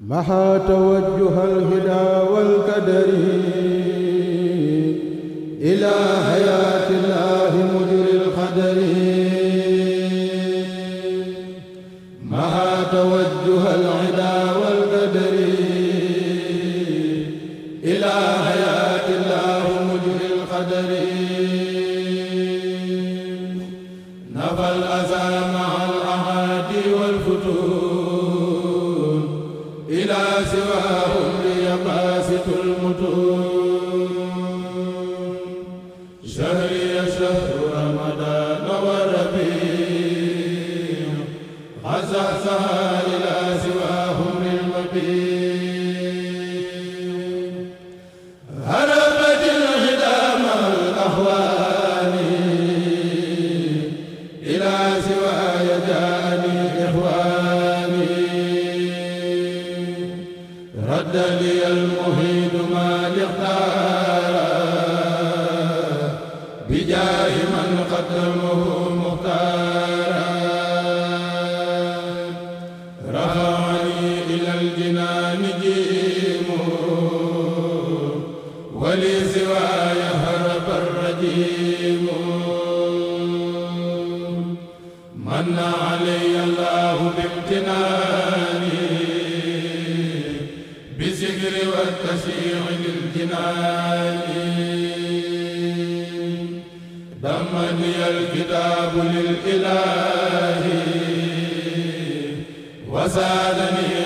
محا توجه الهدى والكدر إلى حياة وسادني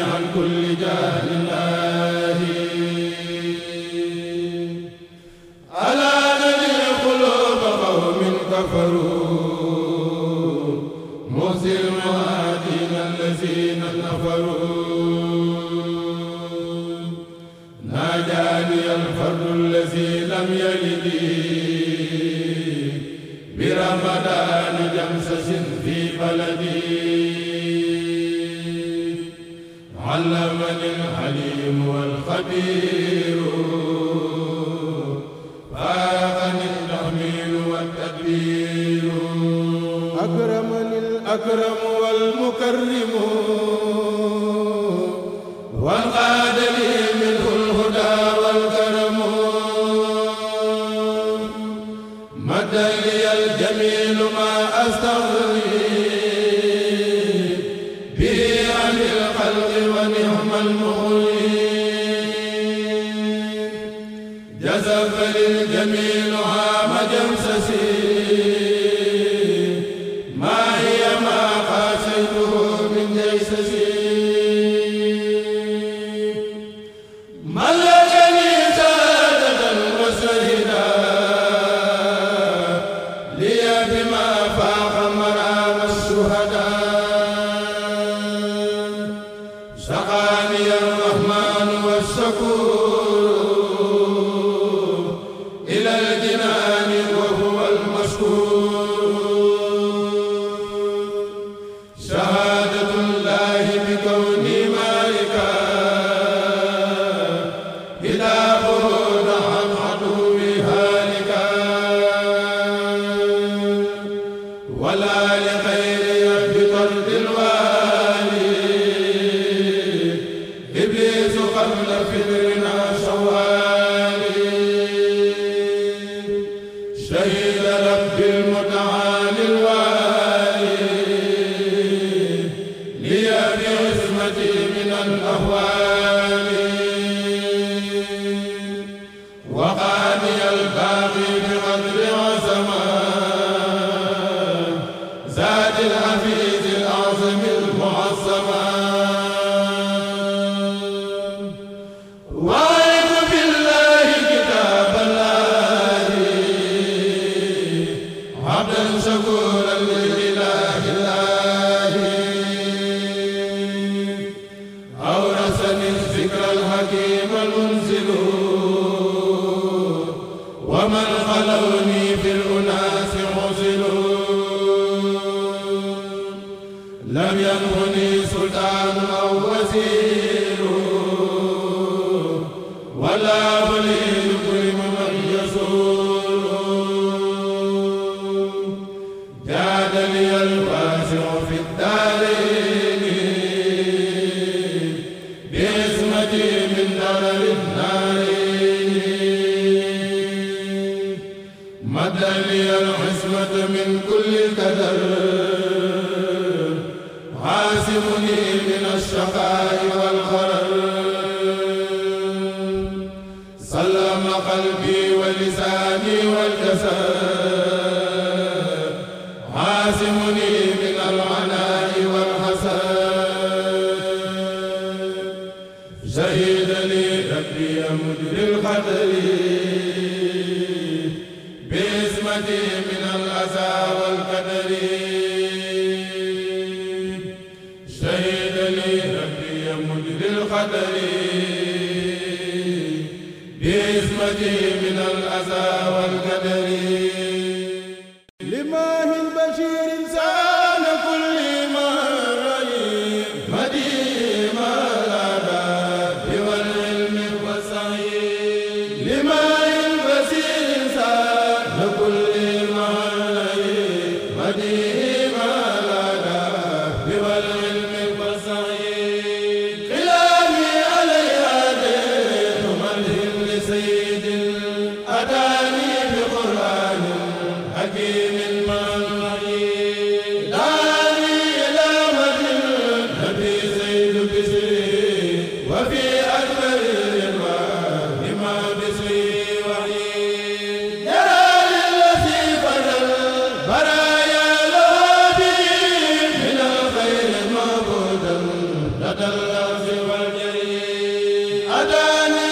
غدا لي العصمة من كل كدر عاصمني من الشقاء Adana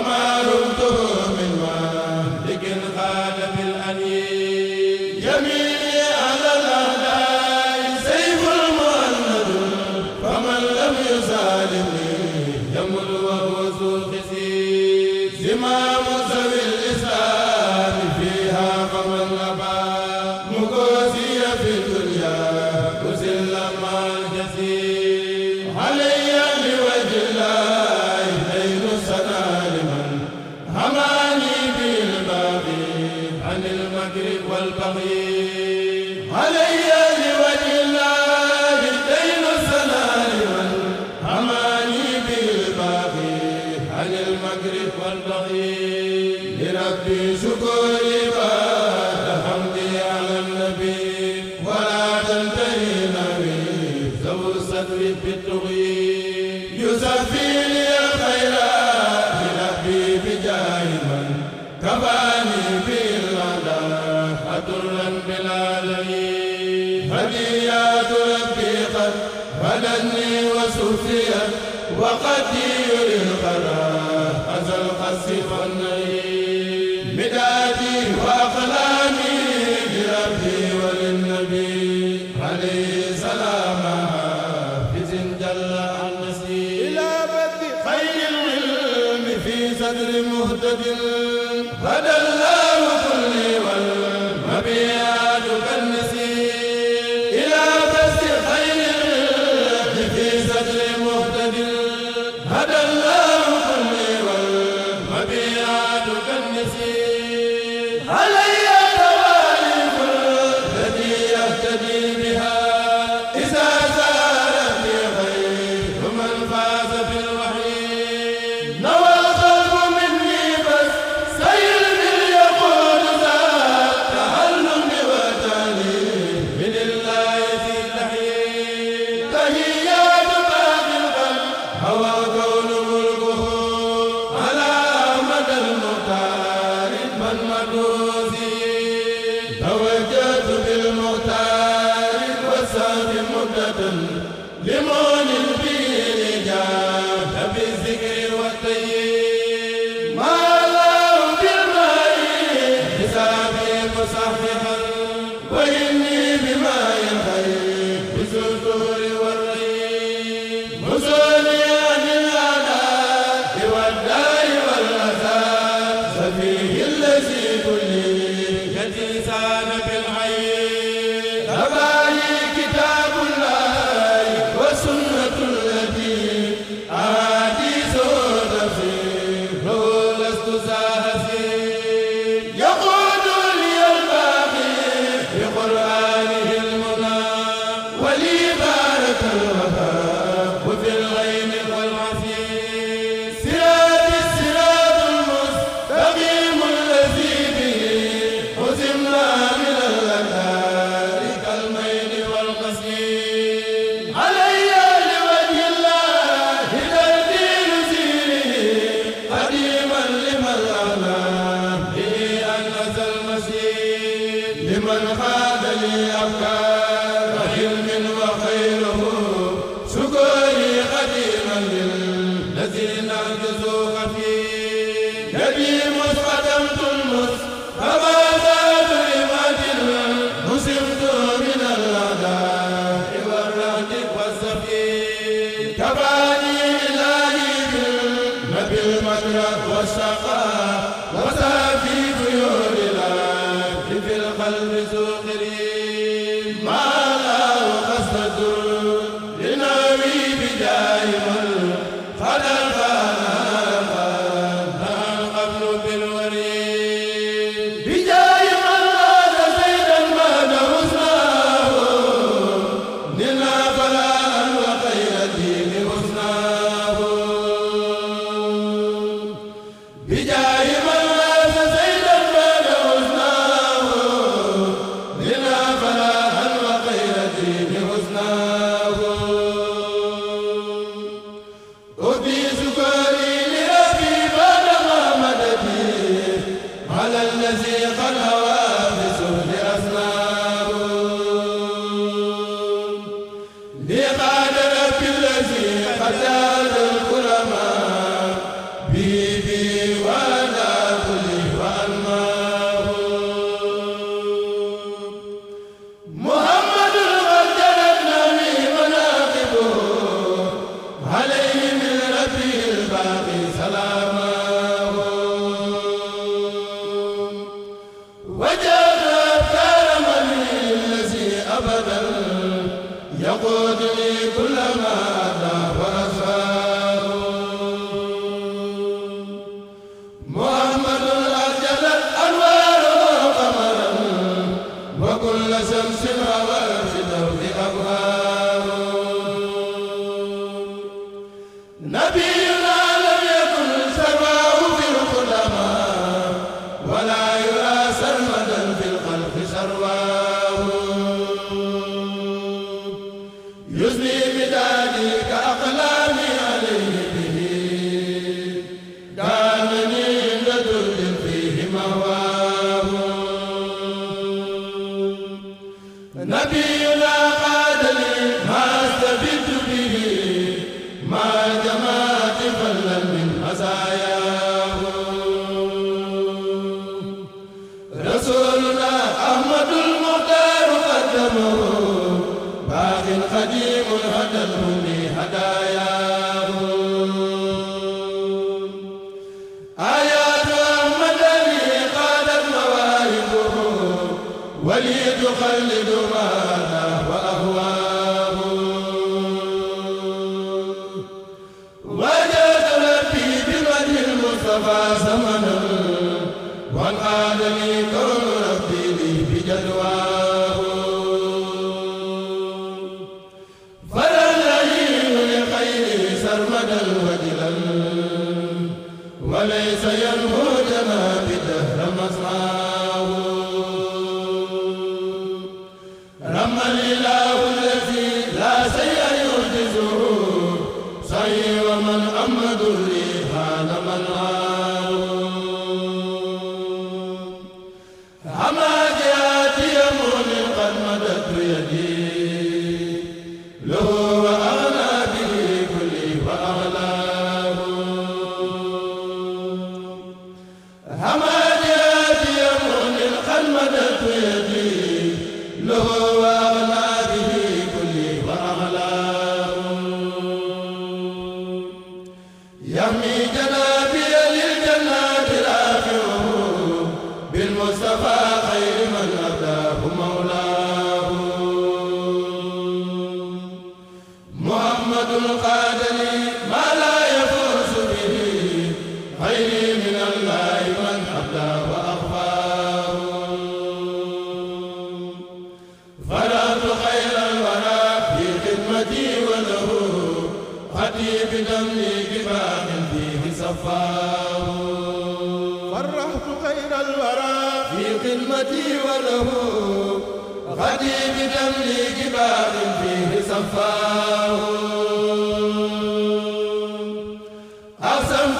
Amaru. La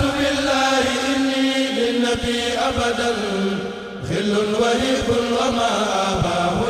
أقسمت بالله إني للنبي أبدا خل وهيب وما أباه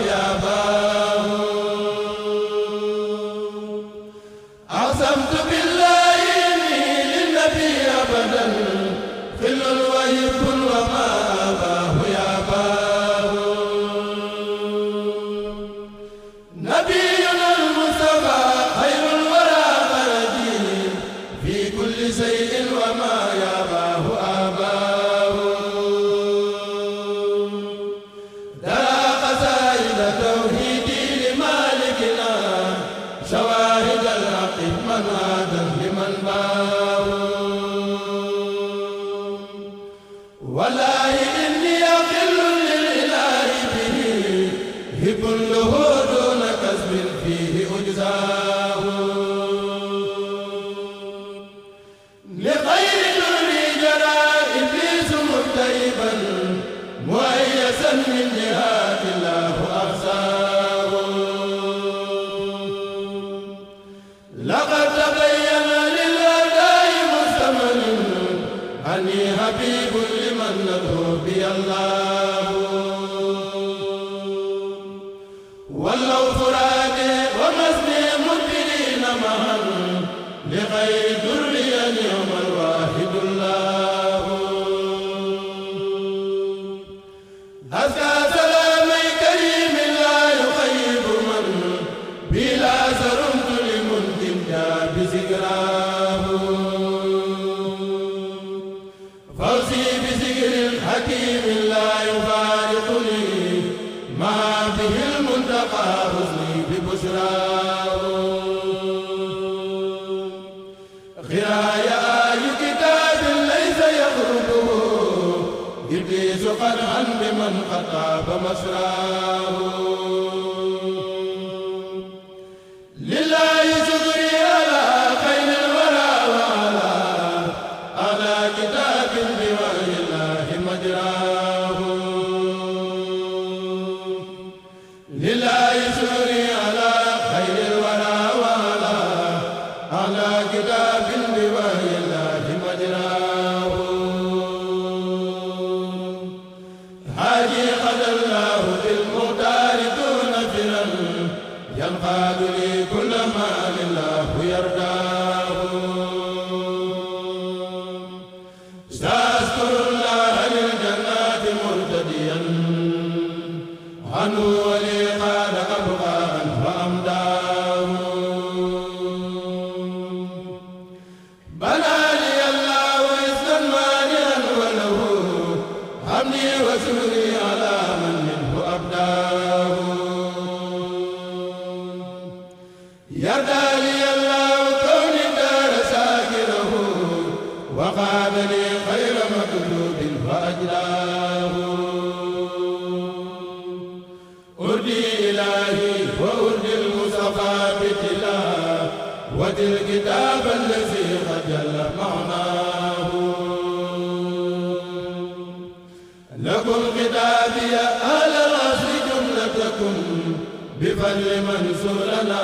إلهي وأن المصطفى بتلاوة الكتاب الذي قد معناه. لكم خطابي أهل العصر جملتكم بفضل منصورنا.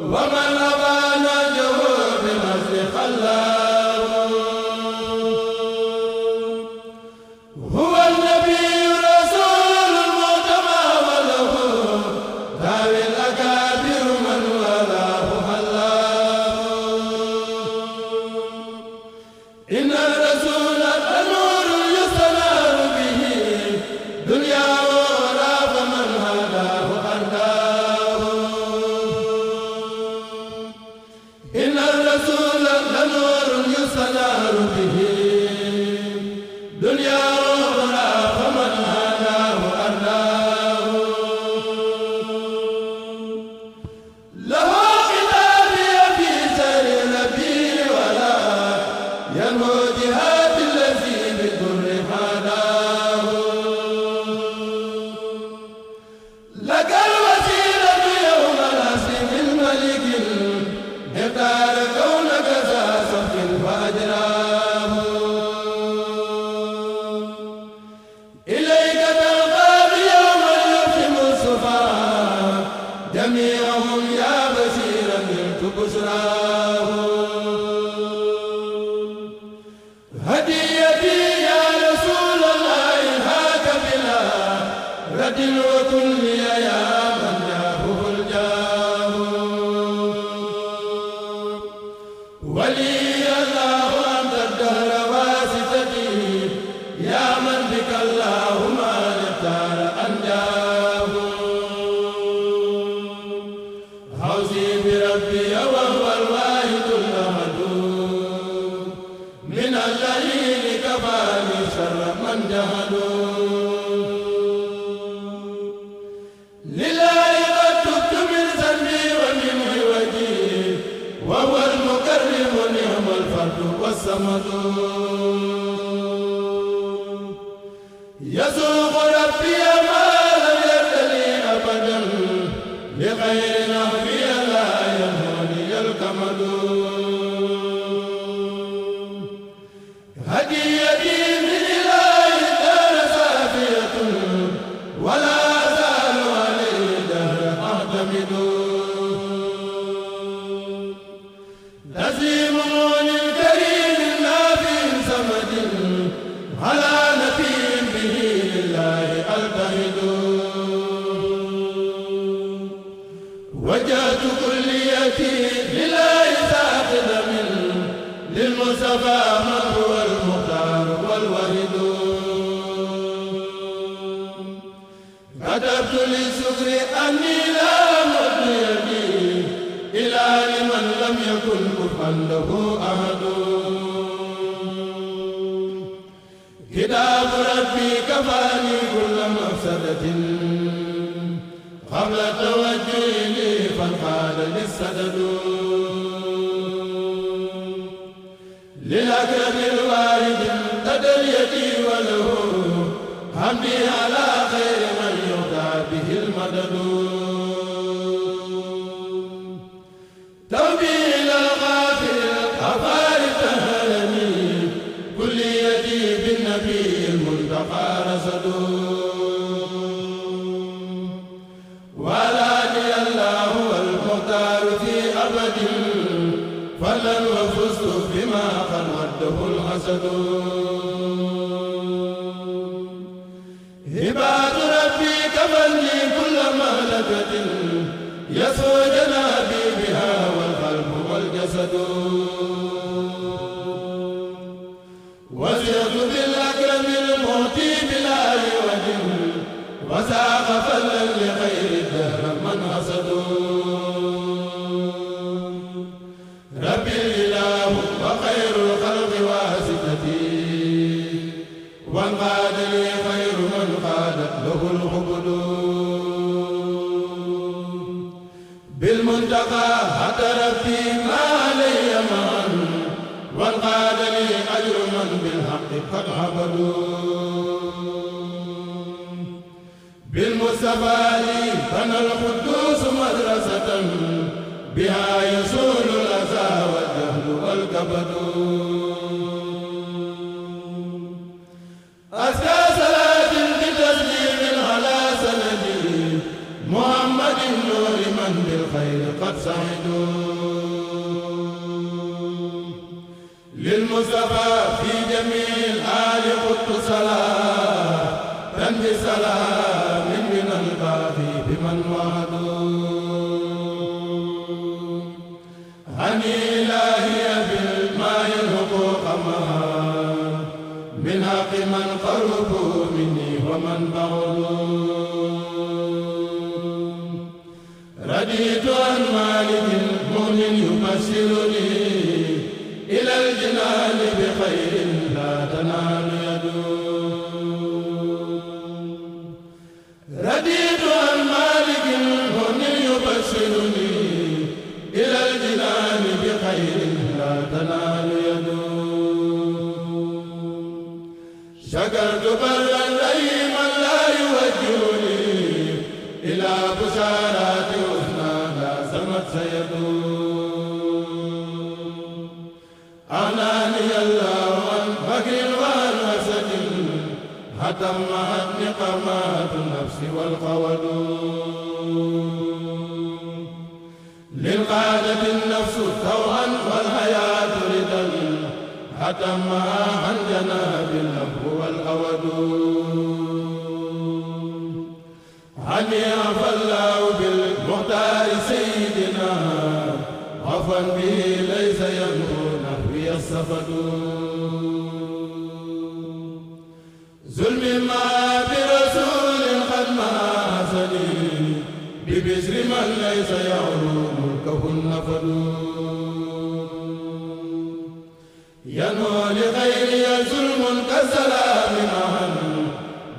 ومن أبى للأكرم الوارد تدريتي وله حمدي على خير من يرضى به المدد. لمن بالخير قد سعدوا. للمصطفى في جميل الآل قدس صلاة تنبي صلاة لما هنجنا بالله والأود. هنيا فالله بالمختار سيدنا؟ عفوا به ليس ينهو نحوي السفد. ظلم ما برسول قد ما حسني ببشر من ليس يعلو ملكه النفد.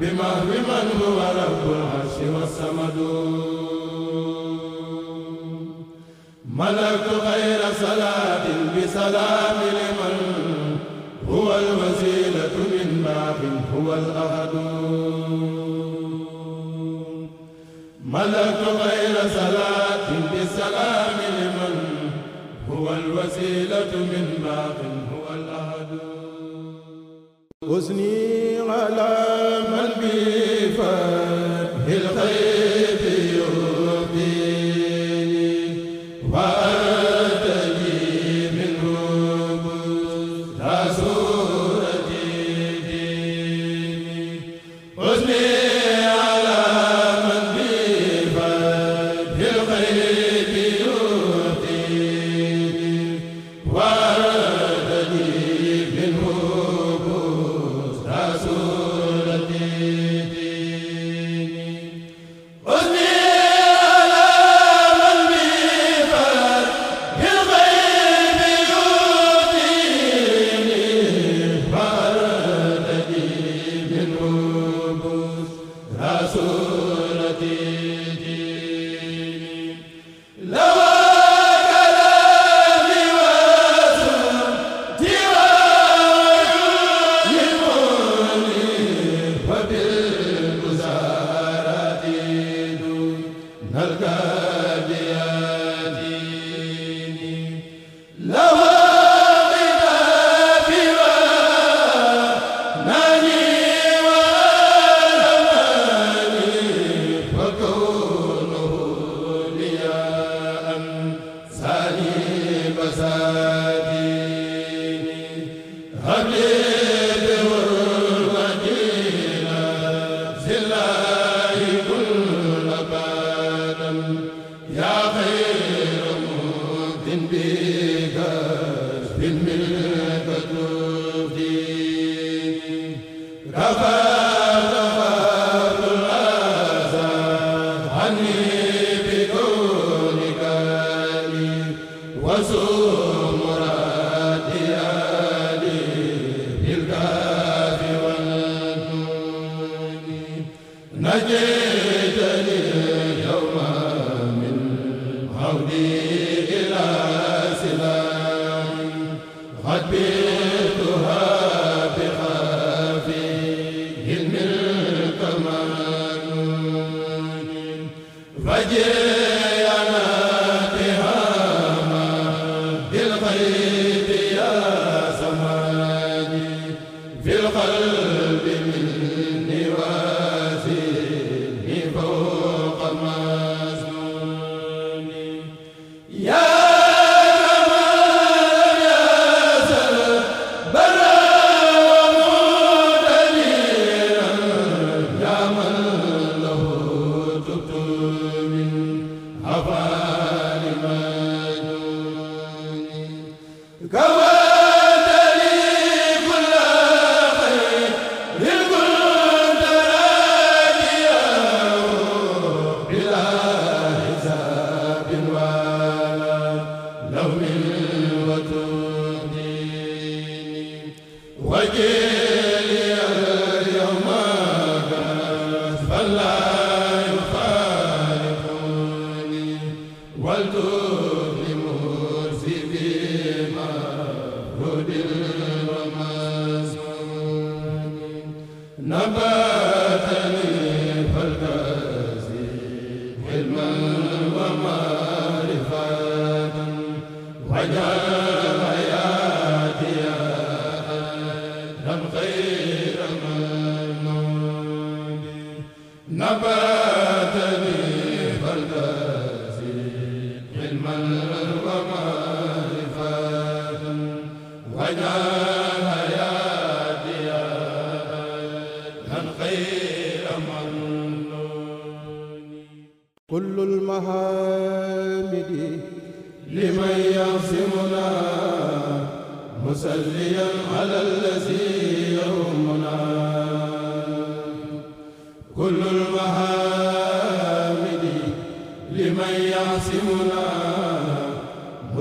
بمهو من هو رب العرش والصمد. ملكت خير صلاة بسلام لمن هو الوسيلة من باب هو الأحد. ملكت خير صلاة بسلام لمن هو الوسيلة من باب هو الأحد. أزني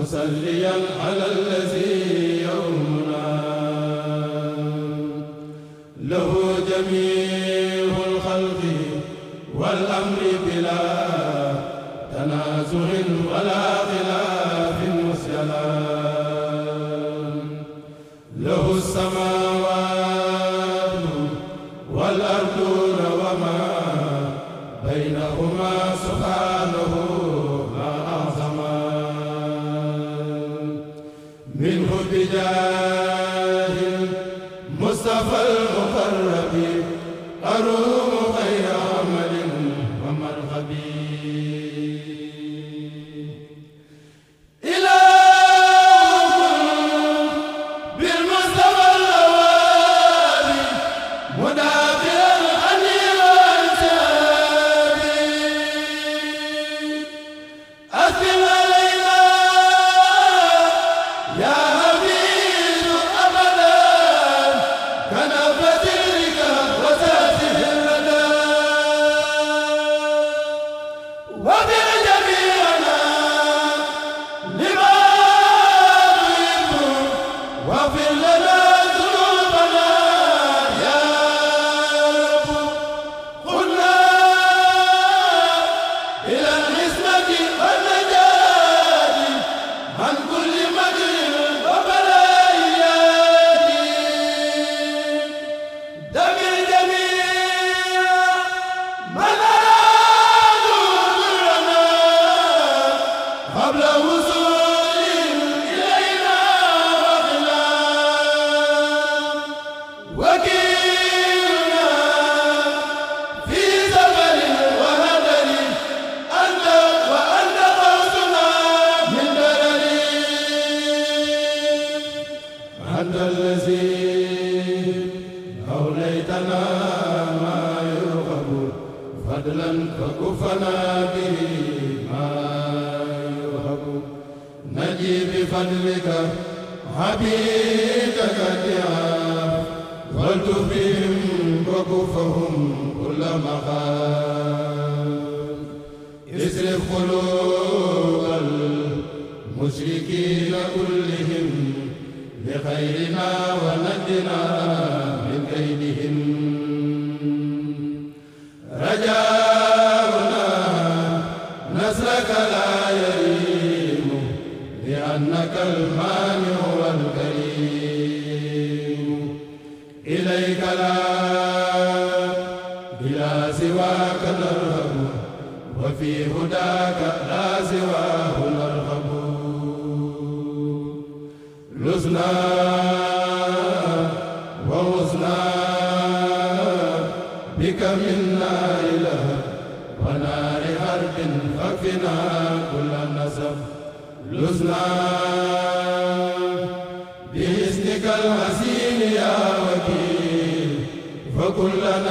مسليا على الذي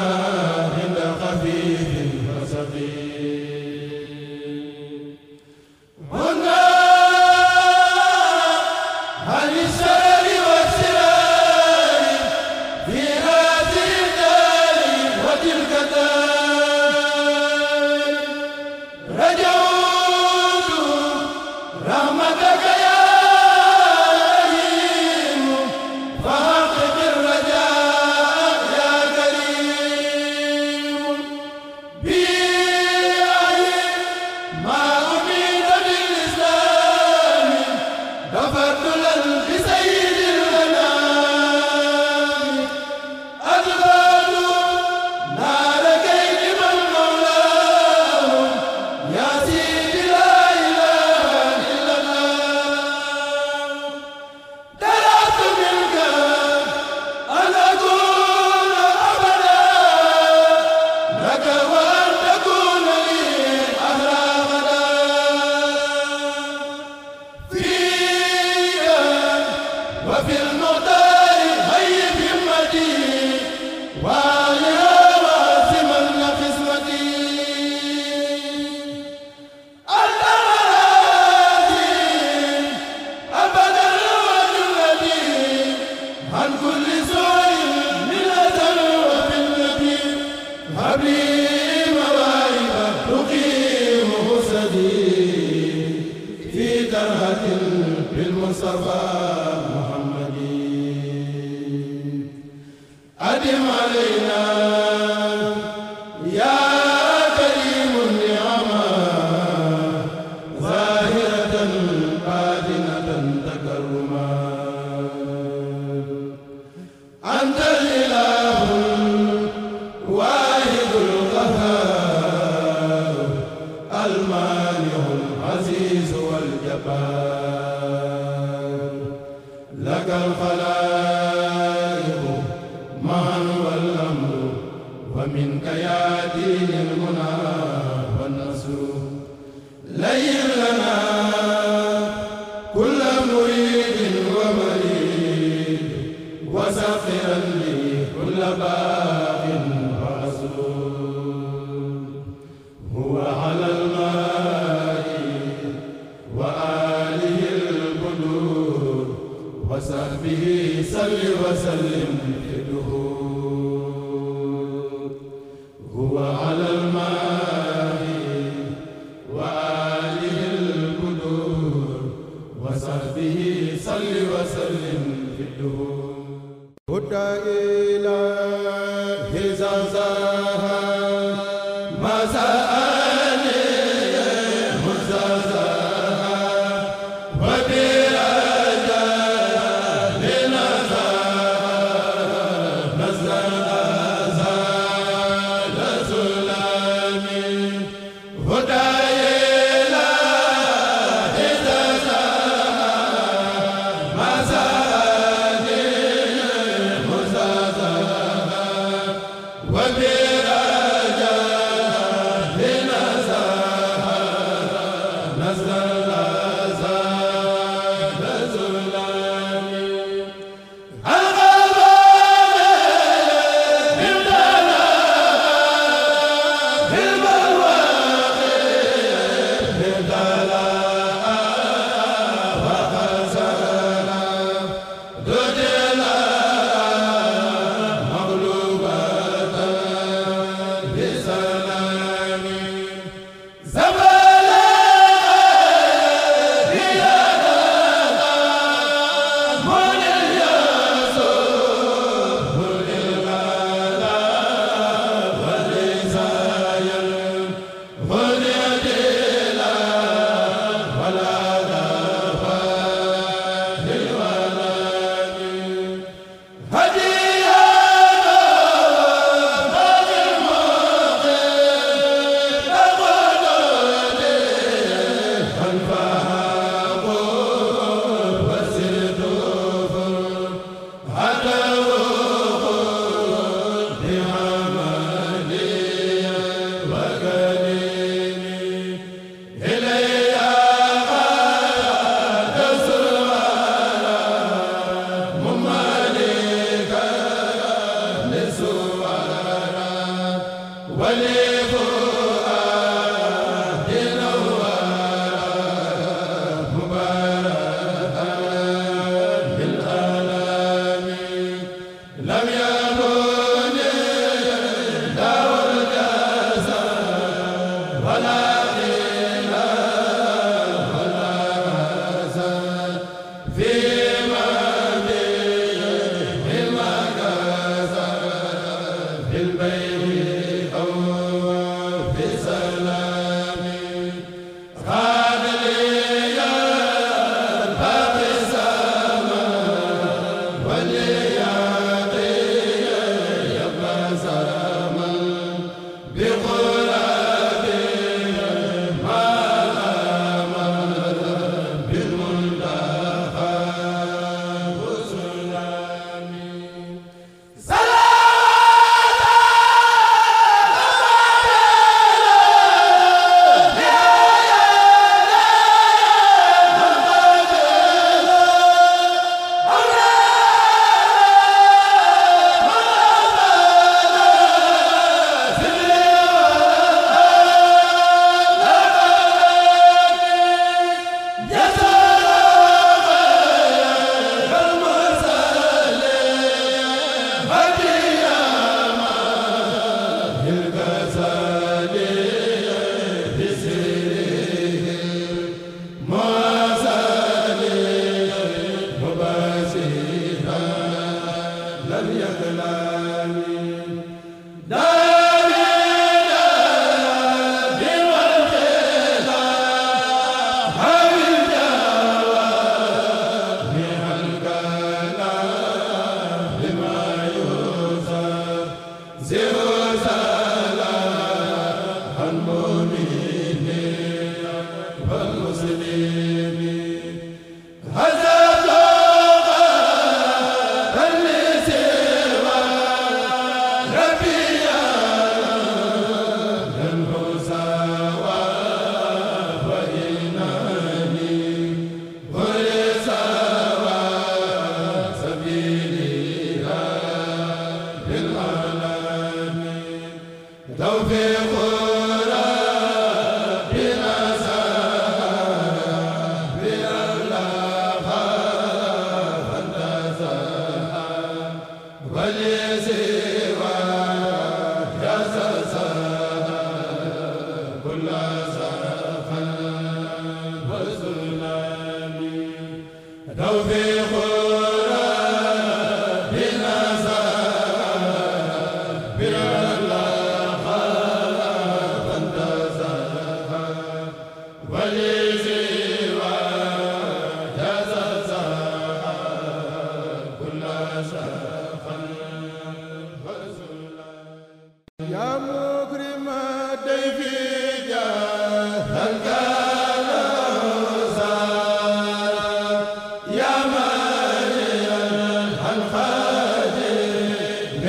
فكلنا adim alayna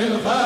عليك